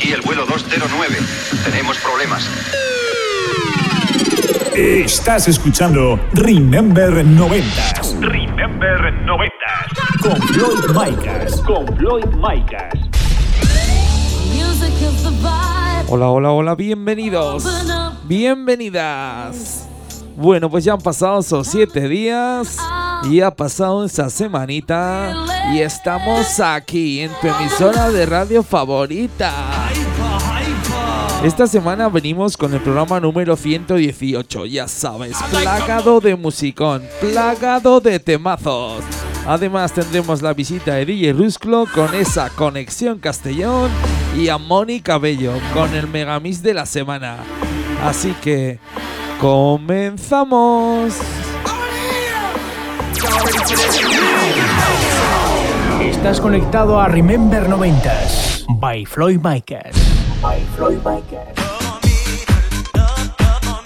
Aquí el vuelo 209. Tenemos problemas. Estás escuchando Remember 90 Remember 90. con Floyd Micas. Con Floyd Micas. Hola, hola, hola, bienvenidos. Bienvenidas. Bueno, pues ya han pasado esos siete días y ha pasado esa semanita y estamos aquí en tu emisora de radio favorita. Esta semana venimos con el programa número 118, ya sabes, plagado de musicón, plagado de temazos. Además tendremos la visita de DJ Rusclo con esa conexión Castellón y a Moni Cabello con el megamix de la semana. Así que comenzamos. Estás conectado a Remember 90s by Floyd Micas.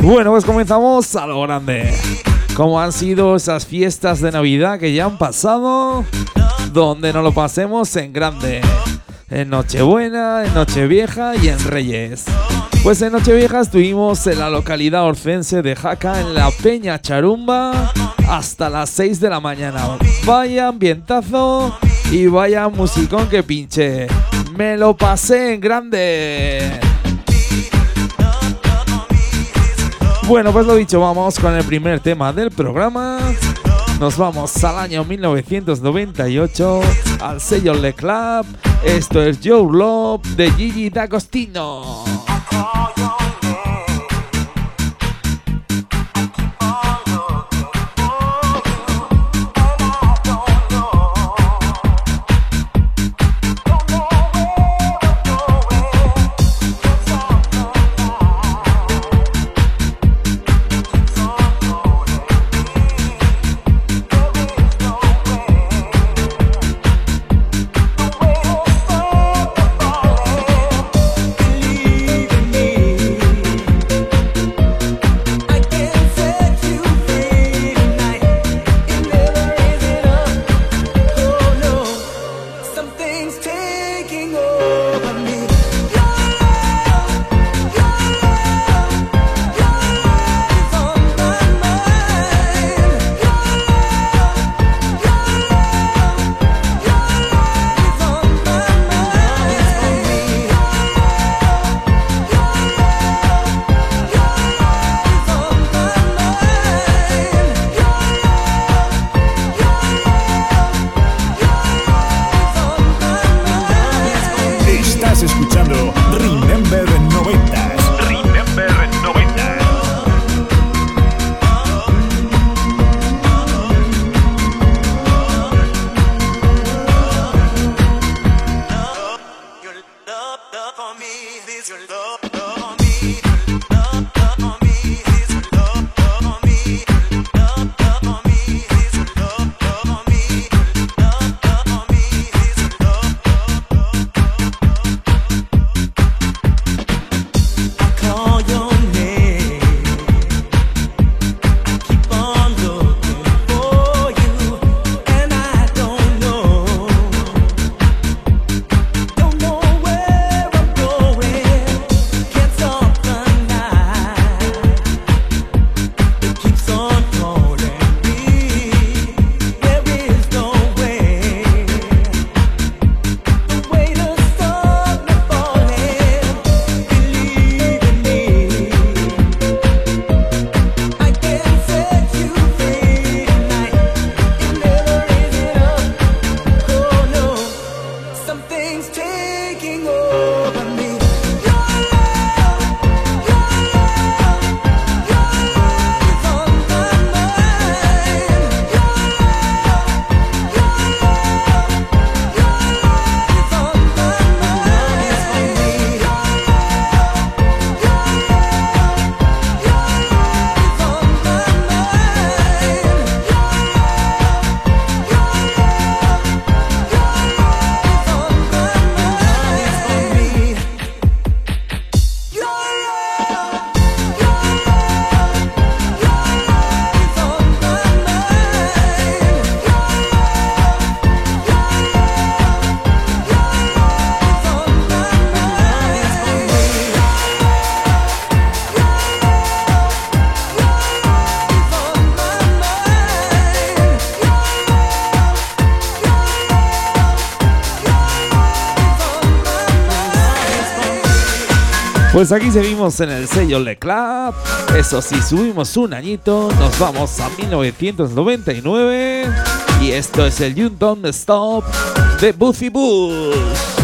Bueno, pues comenzamos a grande. ¿Cómo han sido esas fiestas de Navidad que ya han pasado? Donde nos lo pasemos en grande. En Nochebuena, en Nochevieja y en Reyes. Pues en Nochevieja estuvimos en la localidad orcense de Jaca, en la Peña Charumba, hasta las 6 de la mañana. Vaya ambientazo y vaya musicón que pinche. Me lo pasé en grande. Bueno, pues lo dicho, vamos con el primer tema del programa. Nos vamos al año 1998, al sello Le Club. Esto es Joe Love de Gigi D'Agostino. Love, love for me, this your love, love for me. Pues aquí seguimos en el sello Le Club. Eso sí, subimos un añito, nos vamos a 1999 y esto es el You Don't Stop de Buffy Bush.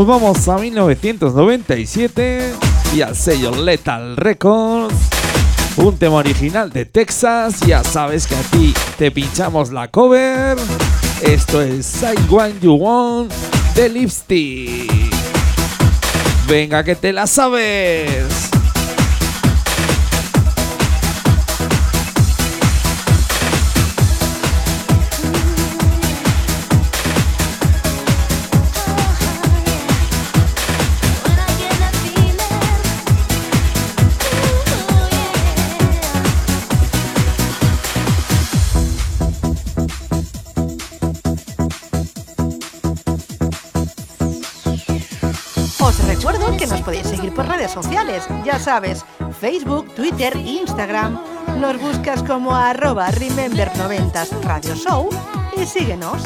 Nos vamos a 1997 y al sello Lethal Records. Un tema original de Texas. Ya sabes que aquí te pinchamos la cover. Esto es Side One You Want de Lipstick. Venga que te la sabes. podéis seguir por redes sociales, ya sabes, Facebook, Twitter, Instagram. Nos buscas como arroba remember90 Radio Show y síguenos.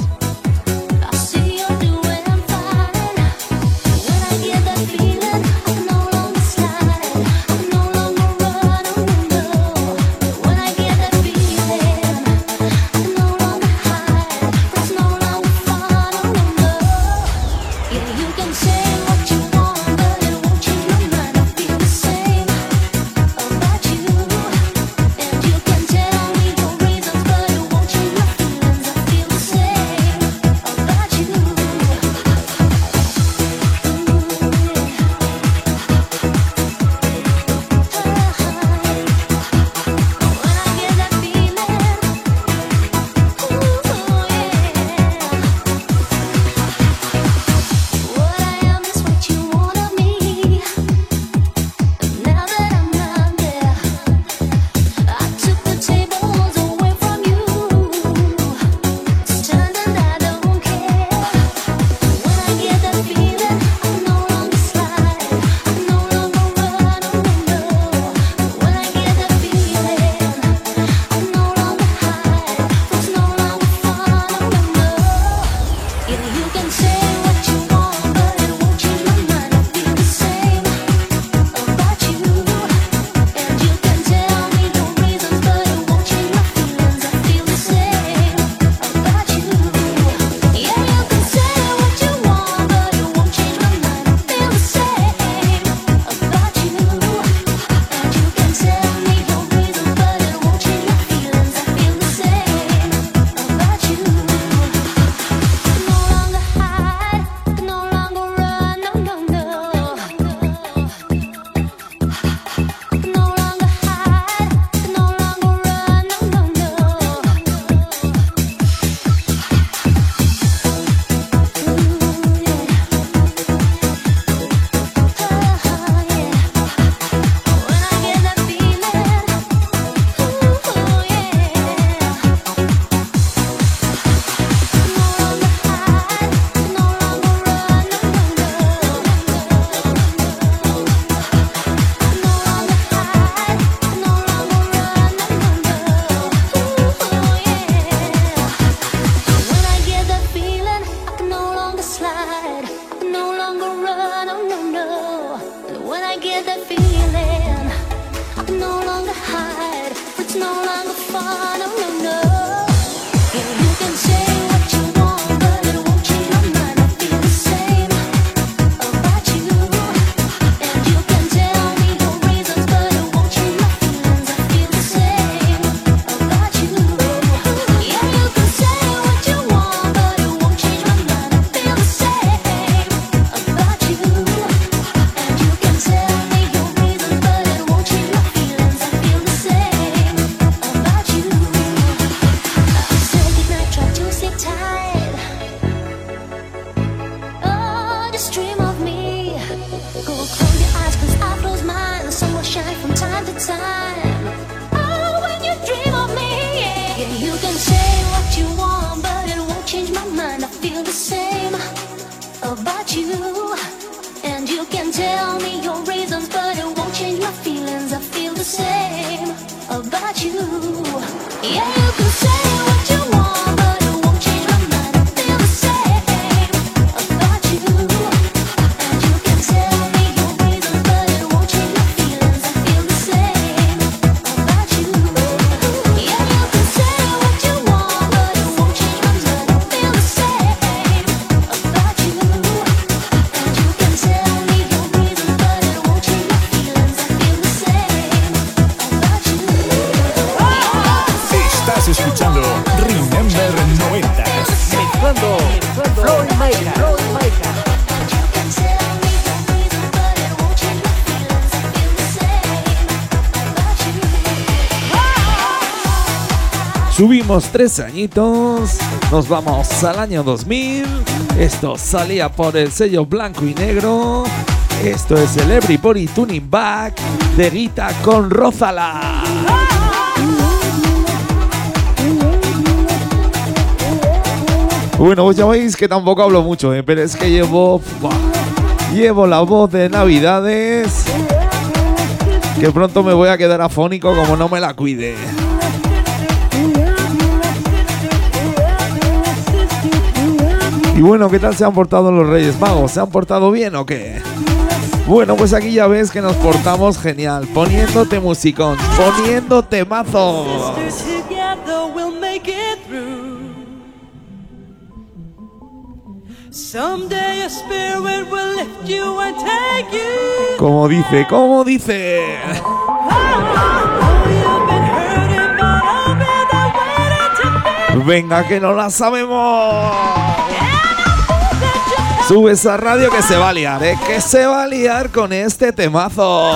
escuchando Remember 90 Mezclando Floyd Maker. Subimos tres añitos, nos vamos al año 2000. Esto salía por el sello blanco y negro. Esto es el Everybody Tuning Back de Guita con Rózala. Bueno, vos ya veis que tampoco hablo mucho, eh, pero es que llevo. Llevo la voz de Navidades. Que pronto me voy a quedar afónico como no me la cuide. Y bueno, ¿qué tal se han portado los Reyes Magos? ¿Se han portado bien o qué? Bueno, pues aquí ya ves que nos portamos genial, poniéndote musicón, poniéndote mazos. Como dice, como dice. Venga, que no la sabemos. Sube esa radio que se va a liar, ¿eh? Que se va a liar con este temazo.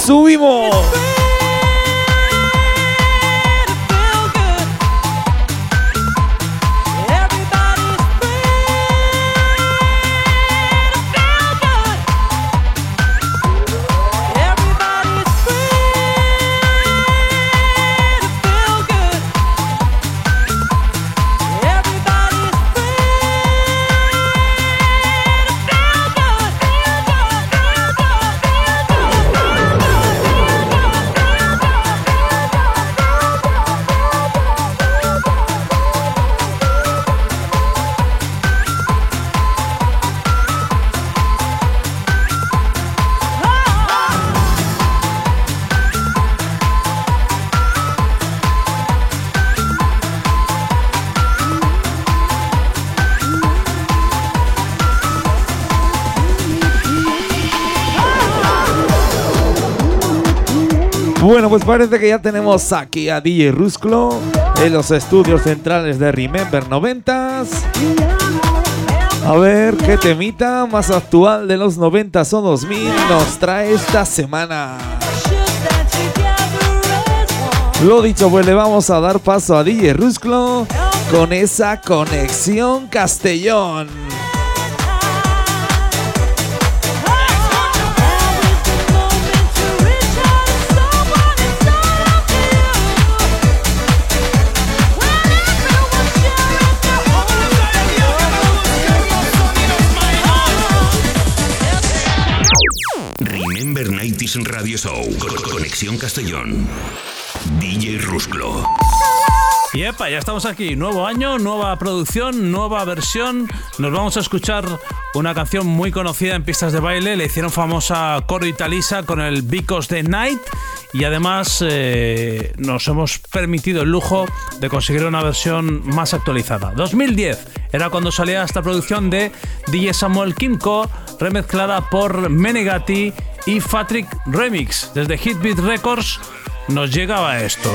Subimos. Pues parece que ya tenemos aquí a DJ Rusclo en los estudios centrales de Remember 90s. A ver qué temita más actual de los 90s o 2000 nos trae esta semana. Lo dicho, pues le vamos a dar paso a DJ Rusclo con esa conexión Castellón. Remember 90s Radio Show. Con- Conexión Castellón. DJ Rusclo. Y ya estamos aquí. Nuevo año, nueva producción, nueva versión. Nos vamos a escuchar una canción muy conocida en pistas de baile. Le hicieron famosa Coro y Talisa con el Because the Night. Y además eh, nos hemos permitido el lujo de conseguir una versión más actualizada. 2010 era cuando salía esta producción de DJ Samuel Kimco, remezclada por Menegati y Fatrick Remix. Desde Hitbeat Records nos llegaba esto.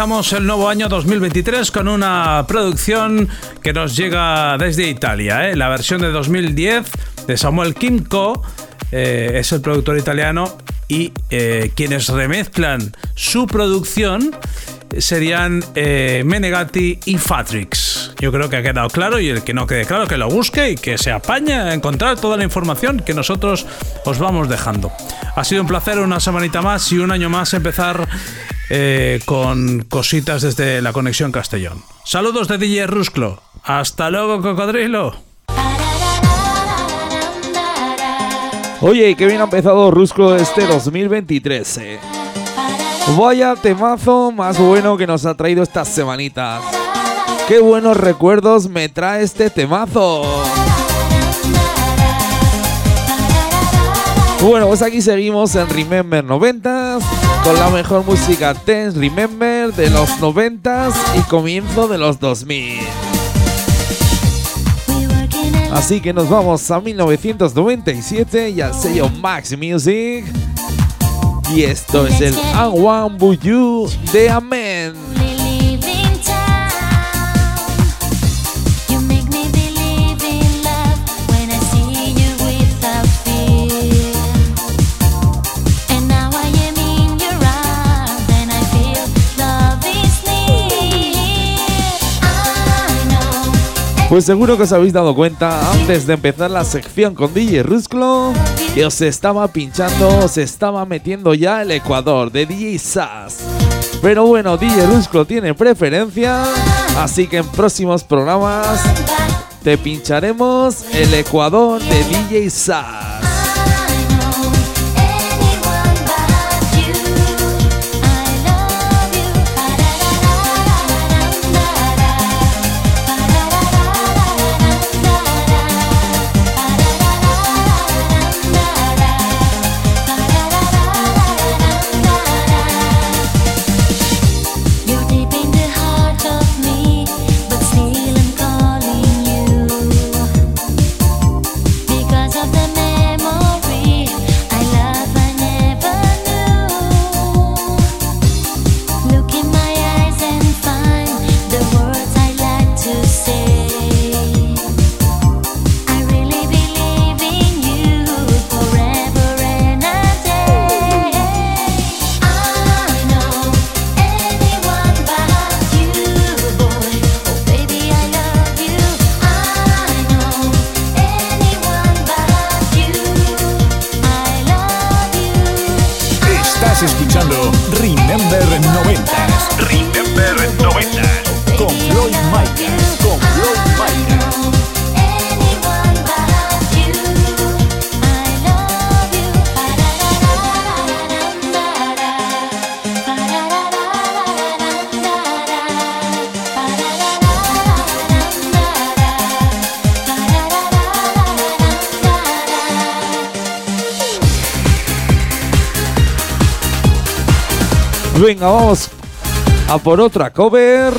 Comenzamos el nuevo año 2023 con una producción que nos llega desde Italia. ¿eh? La versión de 2010 de Samuel Kimco eh, es el productor italiano y eh, quienes remezclan su producción serían eh, Menegatti y Fatrix. Yo creo que ha quedado claro y el que no quede claro que lo busque y que se apañe a encontrar toda la información que nosotros os vamos dejando. Ha sido un placer una semanita más y un año más empezar eh, con cositas desde la conexión Castellón. Saludos de DJ Rusclo. Hasta luego, cocodrilo. Oye, qué bien ha empezado Rusco este 2023, eh. Vaya temazo más bueno que nos ha traído estas semanitas. Qué buenos recuerdos me trae este temazo. Bueno, pues aquí seguimos en Remember 90s con la mejor música Dance Remember de los 90s y comienzo de los 2000. Así que nos vamos a 1997 y al sello Max Music. Y esto es el I Want You de Amen. Pues seguro que os habéis dado cuenta antes de empezar la sección con DJ Rusclo que os estaba pinchando, os estaba metiendo ya el Ecuador de DJ Sass. Pero bueno, DJ Rusclo tiene preferencia, así que en próximos programas te pincharemos el Ecuador de DJ Sass. Venga, vamos a por otra cover.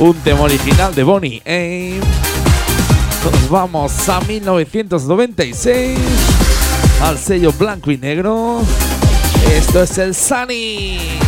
Un tema original de Bonnie. Nos vamos a 1996. Al sello blanco y negro. Esto es el Sunny.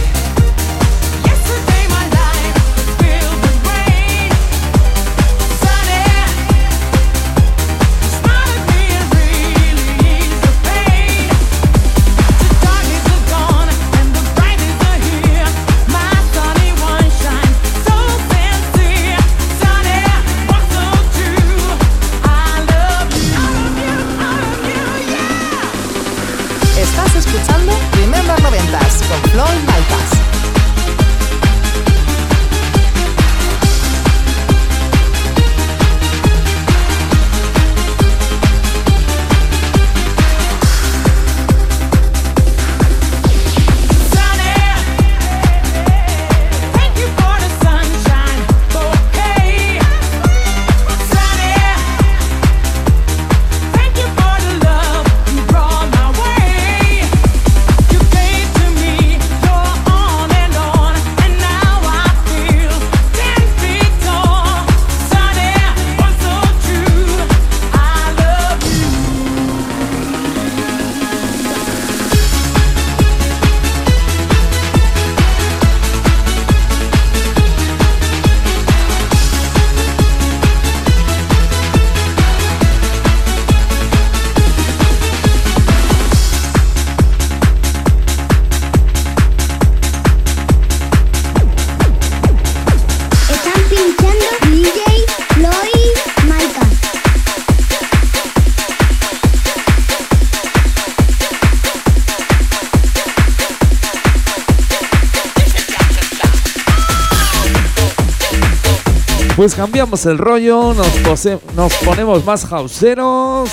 Pues cambiamos el rollo, nos, ponemos más houseeros,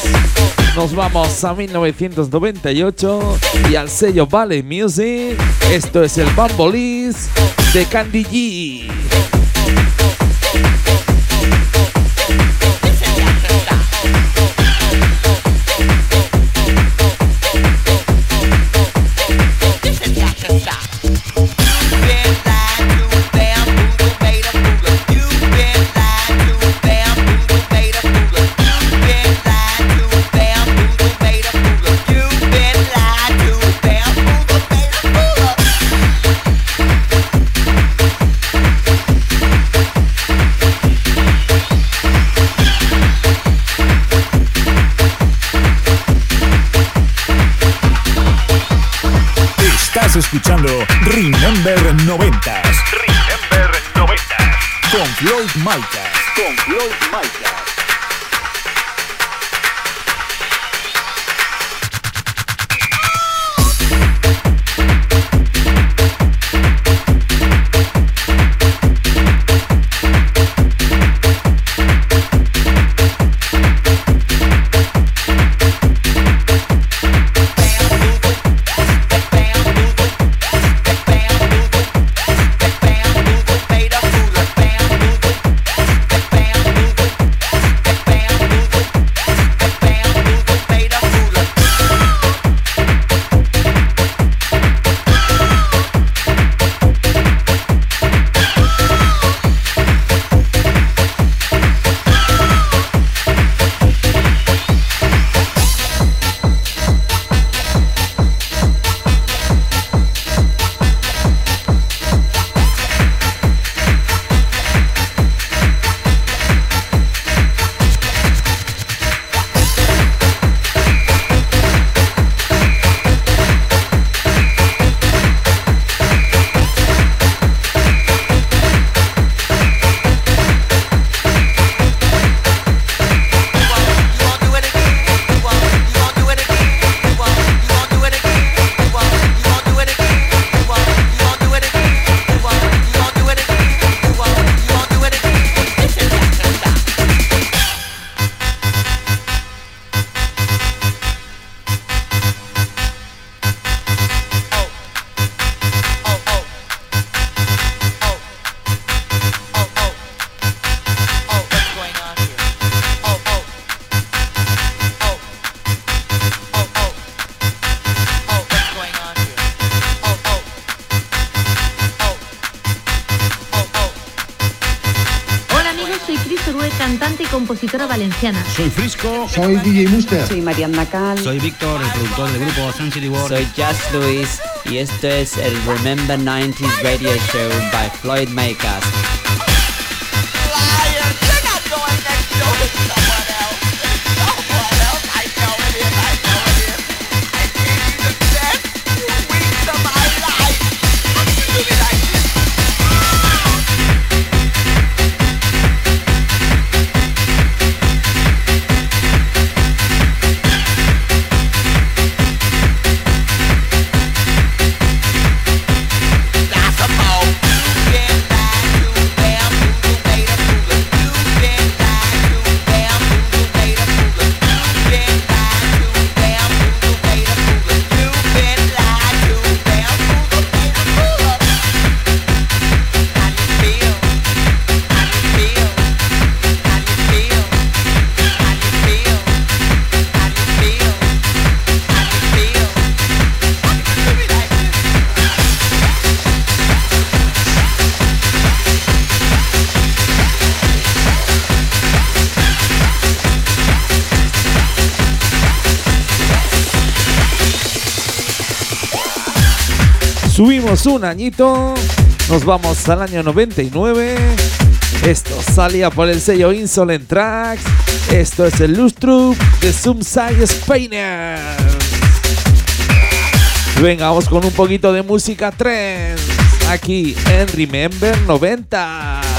nos vamos a 1998 y al sello Valley Music. Esto es el Bambolis de Candy G. escuchando Remember 90 Remember 90. con Floyd Micas. Con Floyd Micas. Valenciana. Soy Frisco. Soy DJ Muster. Soy Mariana Cal. Soy Víctor, el productor del grupo Sun City World. Soy Just Luis y esto es el Remember 90s Radio Show by Floyd Makers. Subimos un añito, nos vamos al año 99. Esto salía por el sello Insolent Tracks. Esto es el Lustrum de Sumside Spainer. Venga, vamos con un poquito de música trends aquí en Remember 90.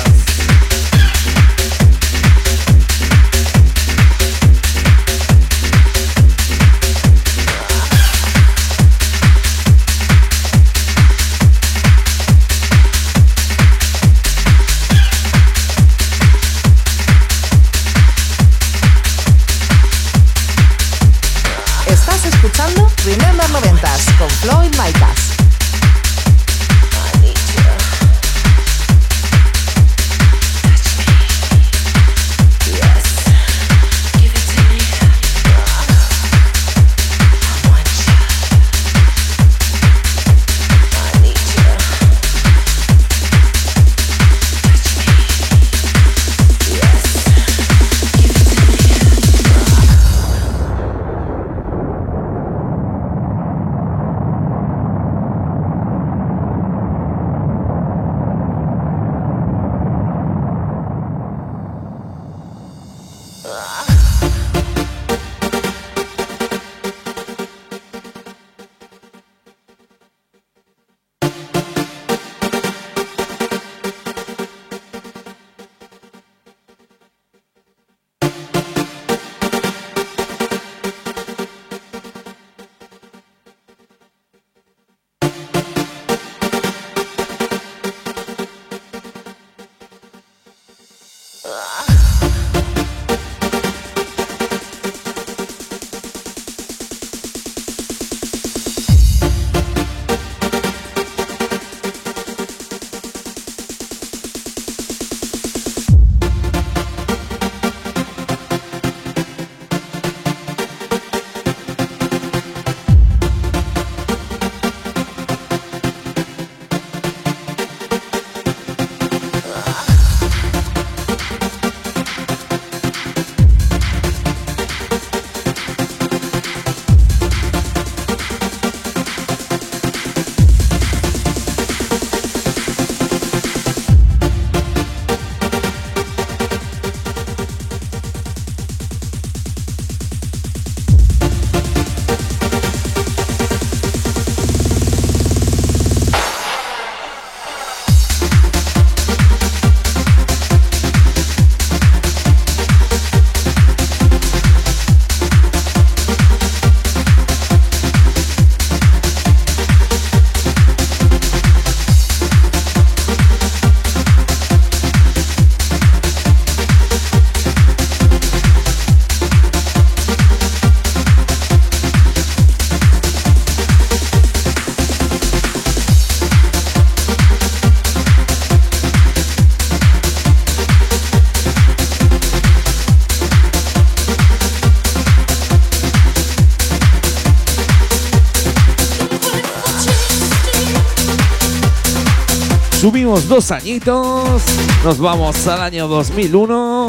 Subimos dos añitos, nos vamos al año 2001,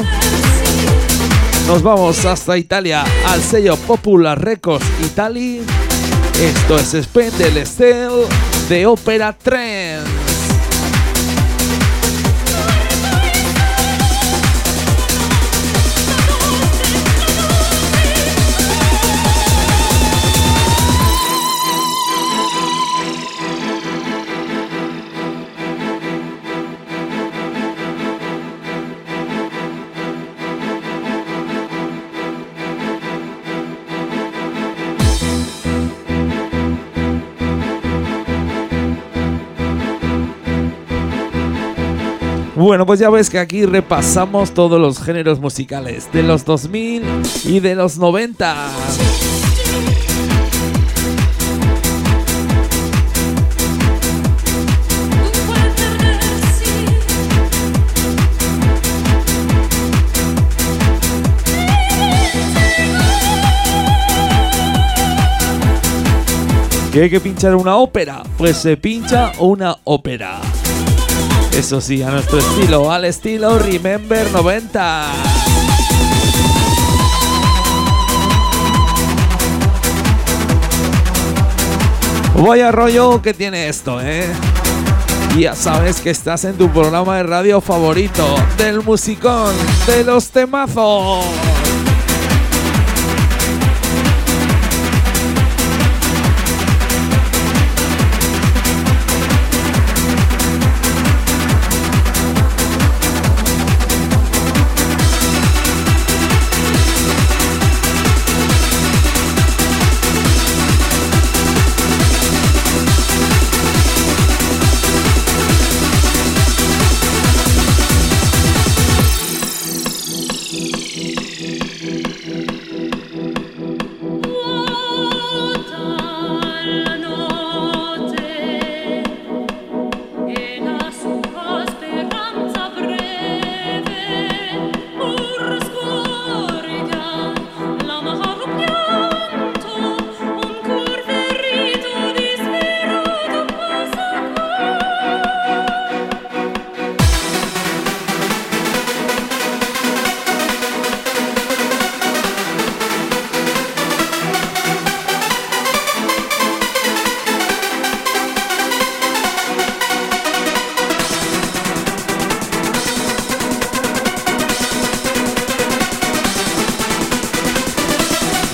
nos vamos hasta Italia al sello Popular Records Italy. Esto es Spendel Estel de Opera Trends. Bueno, pues ya ves que aquí repasamos todos los géneros musicales de los 2000 y de los 90. ¿Que hay que pinchar una ópera? Pues se pincha una ópera. Eso sí, a nuestro estilo, al estilo Remember 90. Vaya rollo que tiene esto, ¿eh? Ya sabes que estás en tu programa de radio favorito, del musicón, de los temazos.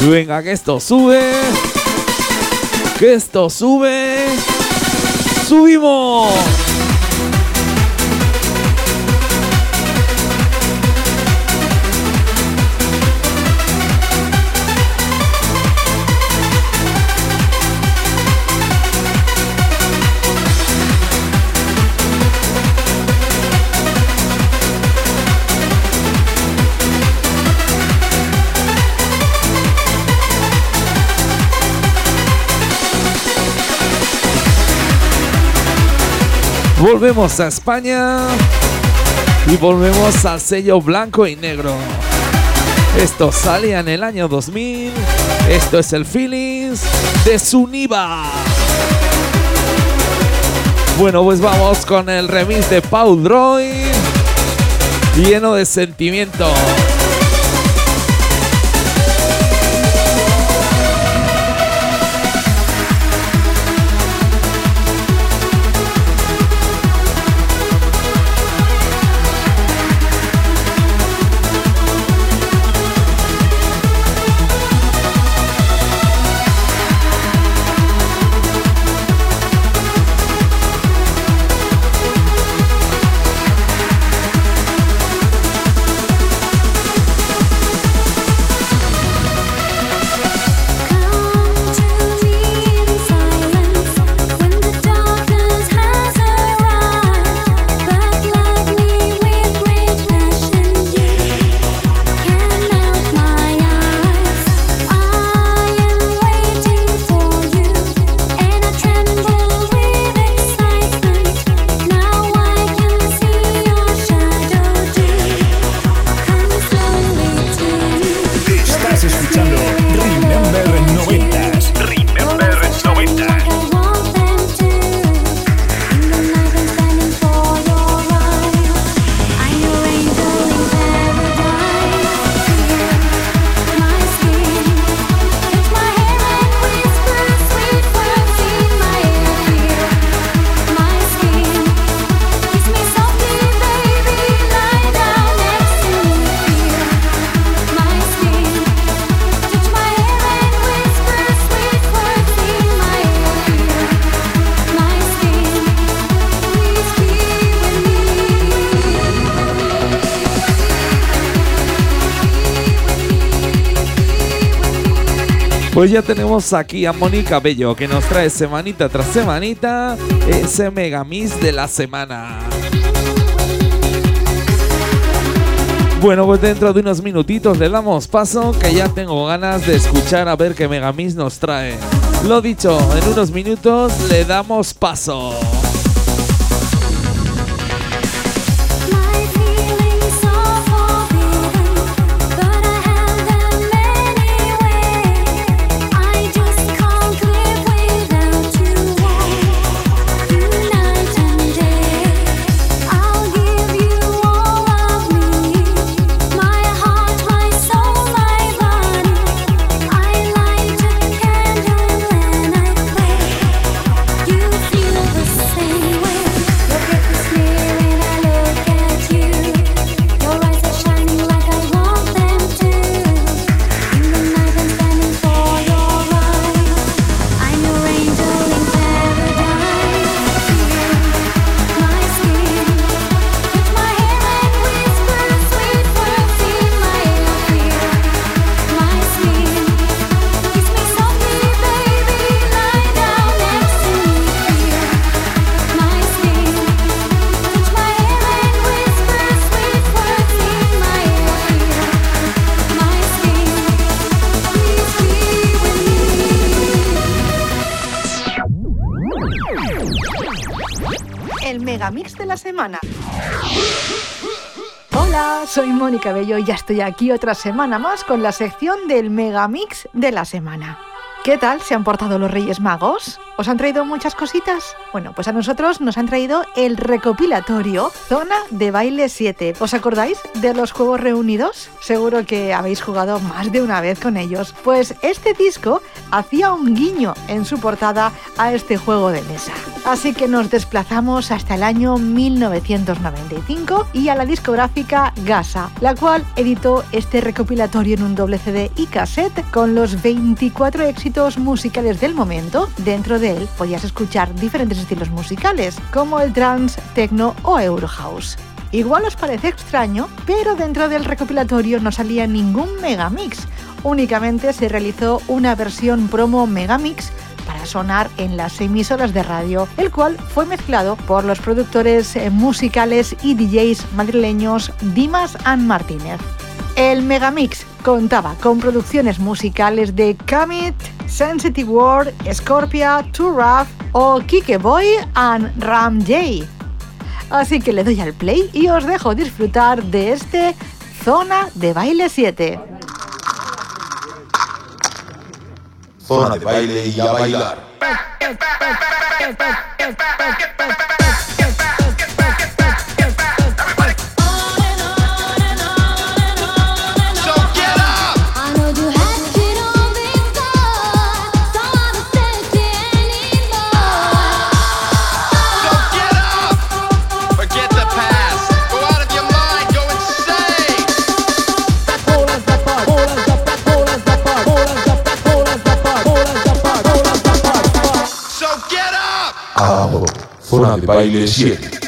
Venga, que esto sube. Que esto sube. ¡Subimos! Volvemos a España y volvemos al sello blanco y negro. Esto salía en el año 2000. Esto es el Feelings de Suniva. Bueno, pues vamos con el remix de Paul Droy. Lleno de sentimiento. Pues ya tenemos aquí a Mónica Bello que nos trae semanita tras semanita ese megamix de la semana. Bueno, pues dentro de unos minutitos le damos paso que ya tengo ganas de escuchar a ver qué megamix nos trae. Lo dicho, en unos minutos le damos paso. Hola, soy Mónica Bello y ya estoy aquí otra semana más con la sección del Megamix de la semana. ¿Qué tal se han portado los Reyes Magos? ¿Os han traído muchas cositas? Bueno, pues a nosotros nos han traído el recopilatorio Zona de Baile 7. ¿Os acordáis de los juegos reunidos? Seguro que habéis jugado más de una vez con ellos. Pues este disco hacía un guiño en su portada a este juego de mesa. Así que nos desplazamos hasta el año 1995 y a la discográfica Gasa, la cual editó este recopilatorio en un doble CD y cassette con los 24 éxitos musicales del momento. Dentro de él podías escuchar diferentes estilos musicales, como el trance, techno o Eurohouse. Igual os parece extraño, pero dentro del recopilatorio no salía ningún megamix, únicamente se realizó una versión promo megamix para sonar en las emisoras de radio, el cual fue mezclado por los productores eh, musicales y DJs madrileños Dimas and Martínez. El Megamix contaba con producciones musicales de Kamit, Sensitive World, Scorpia, Too Rough o Kike Boy and Ram J. Así que le doy al play y os dejo disfrutar de este Zona de Baile 7. Zona de baile y a bailar. Up. Amo. Zona de baile 7.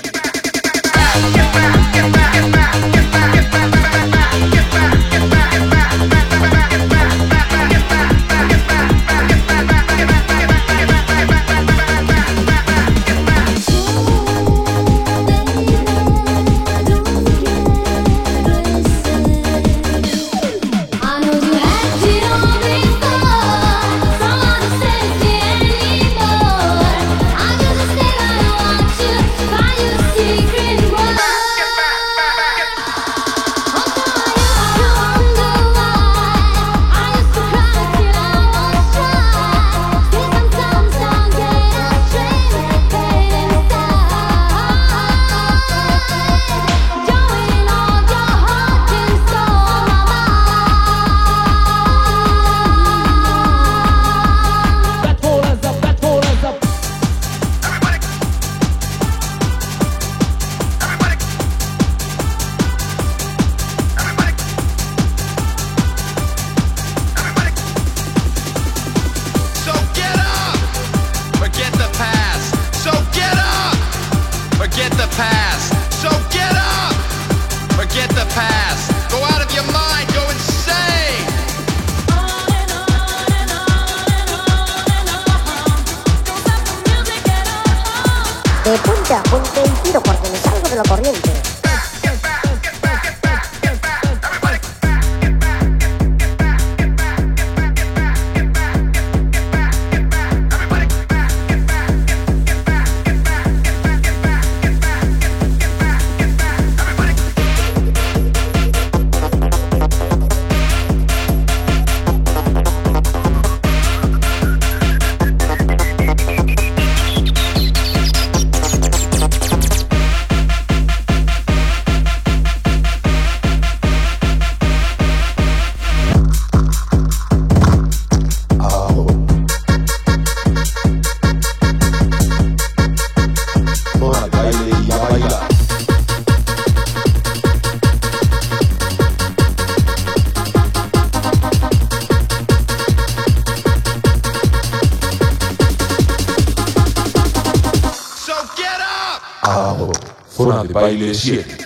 Baile 7.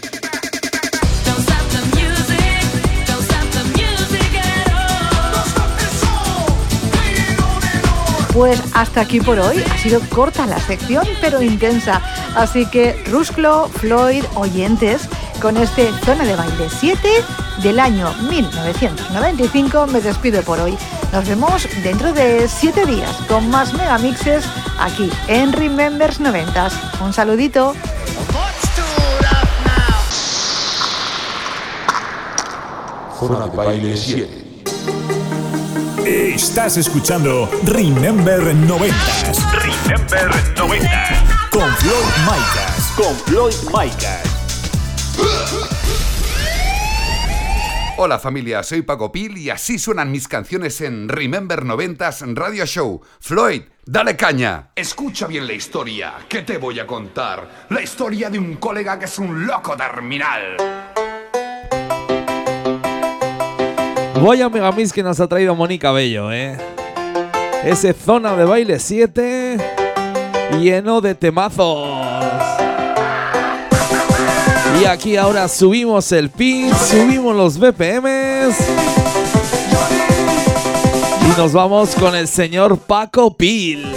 Pues hasta aquí por hoy. Ha sido corta la sección, pero intensa. Así que Rusclo, Floyd, oyentes, con este Zona de Baile 7 del año 1995 me despido por hoy. Nos vemos dentro de 7 días con más megamixes aquí en Remembers 90. Un saludito. De Baile 7. Estás escuchando Remember 90. Remember 90. Con Floyd Micas. Con Floyd Micas. Hola familia, soy Paco Pil y así suenan mis canciones en Remember 90s Radio Show. Floyd, dale caña. Escucha bien la historia que te voy a contar. La historia de un colega que es un loco terminal. Voy a megamix que nos ha traído Mónica Bello, ¿eh? Ese zona de baile 7 lleno de temazos. Y aquí ahora subimos el pin, subimos los BPMs. Y nos vamos con el señor Paco Pil.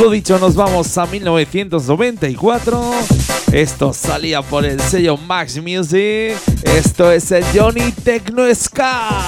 Lo dicho, nos vamos a 1994 esto salía por el sello Max Music. Esto es el Johnny Techno Ska.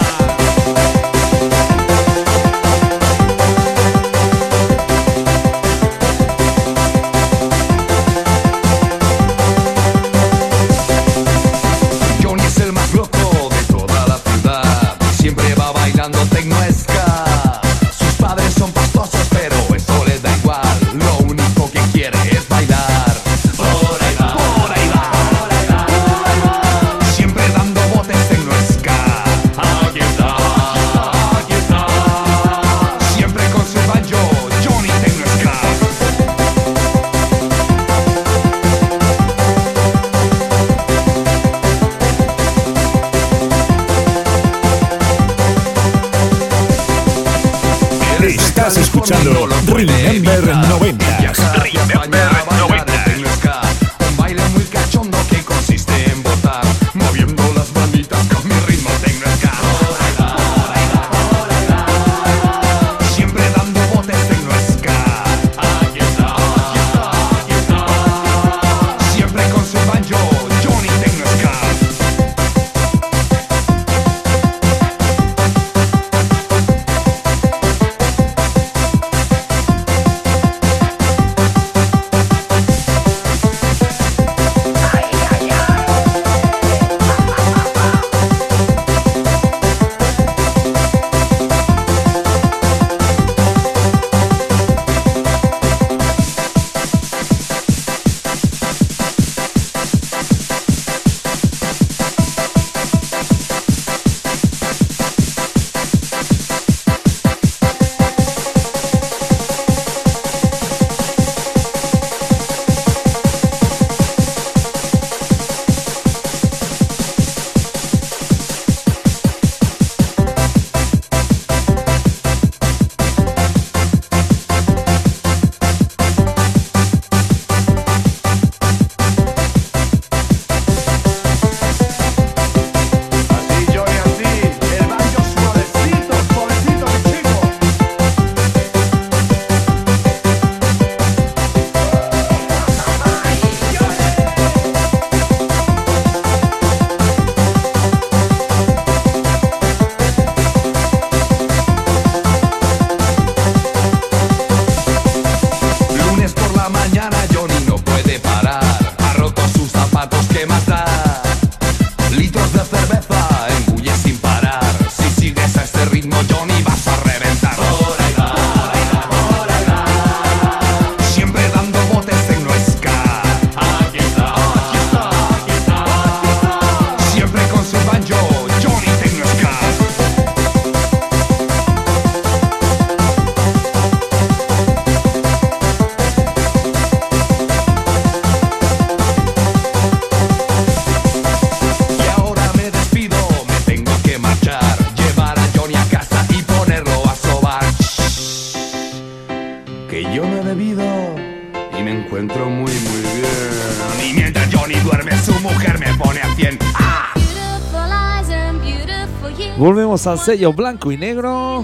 Vamos al sello blanco y negro.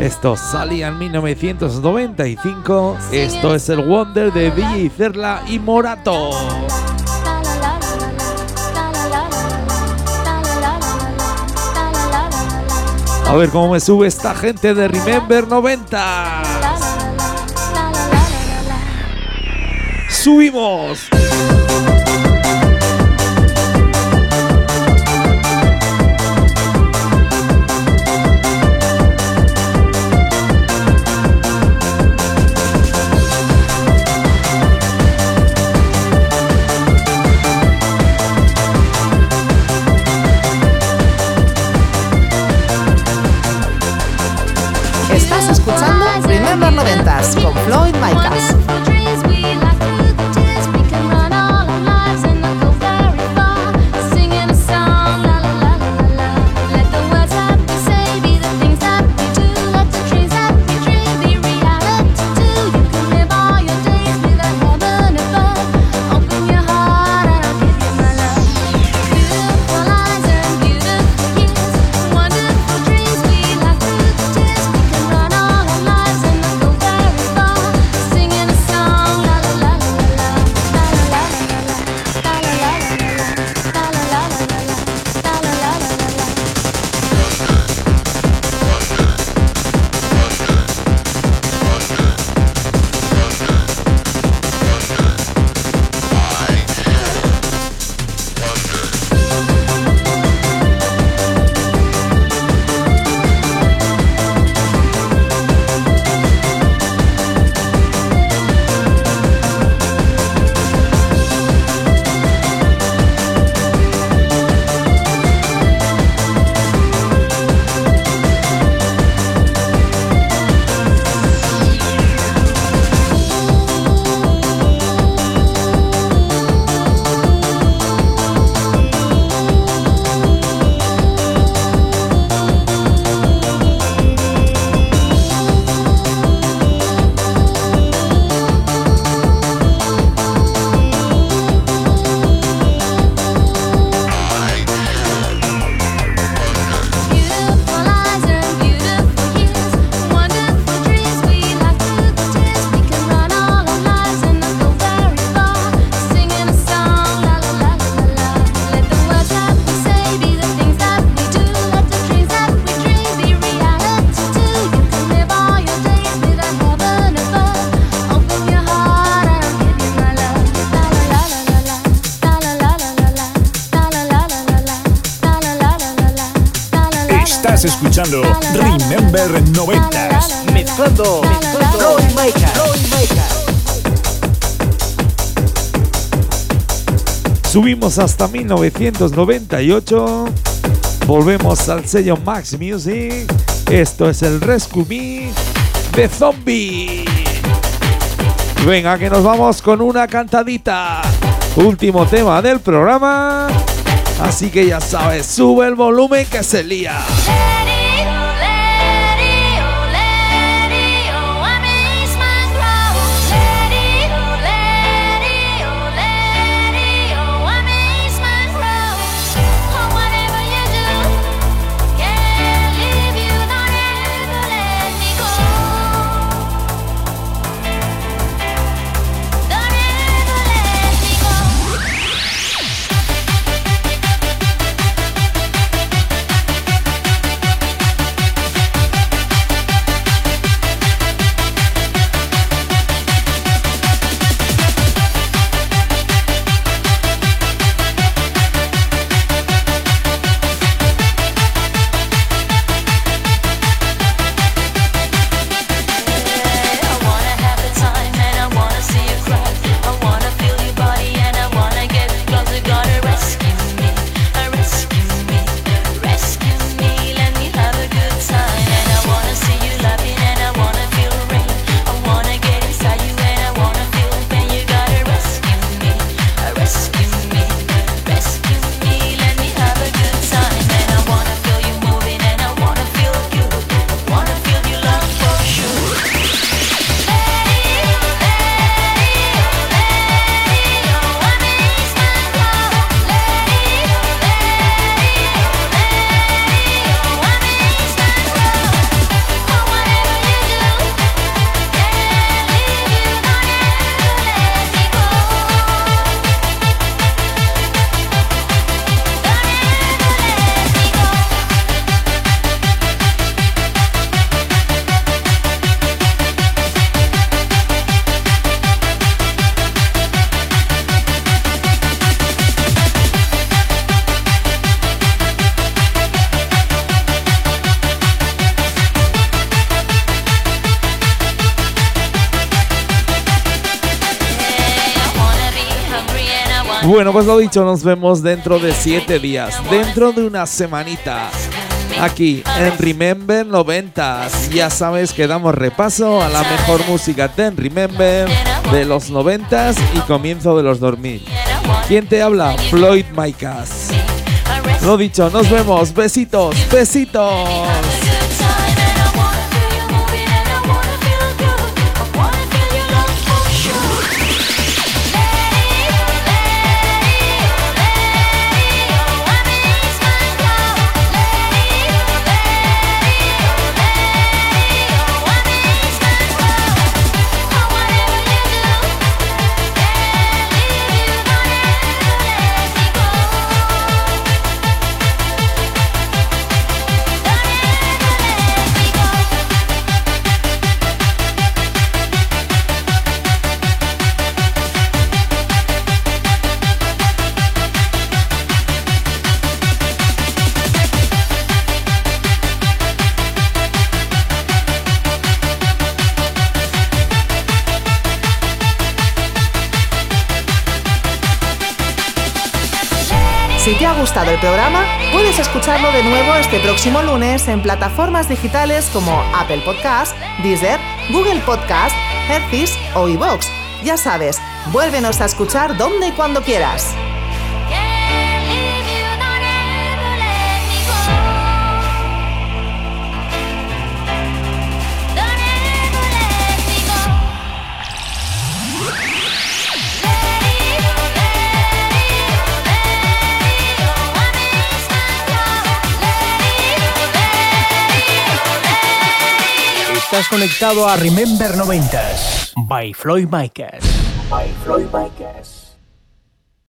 Esto salía en 1995. Esto es el Wonder de DJ Cerla y Morato. A ver cómo me sube esta gente de Remember 90. Subimos. Remember 90 Mezclando. Floyd Micas. Subimos hasta 1998. Volvemos al sello Max Music. Esto es el Rescue Me de Zombie. Venga, que nos vamos con una cantadita. Último tema del programa. Así que ya sabes, sube el volumen que se lía. Bueno, pues lo dicho, nos vemos dentro de siete días, dentro de una semanita. Aquí en Remember 90s. Ya sabes que damos repaso a la mejor música de Remember de los 90s y comienzo de los 2000. ¿Quién te habla? Floyd Micas. Lo dicho, nos vemos. Besitos, besitos. Gustado el programa, puedes escucharlo de nuevo este próximo lunes en plataformas digitales como Apple Podcast, Deezer, Google Podcast, Hercis o iVoox. Ya sabes, vuélvenos a escuchar donde y cuando quieras. Estás conectado a Remember 90s by Floyd Micas. By Floyd Micas.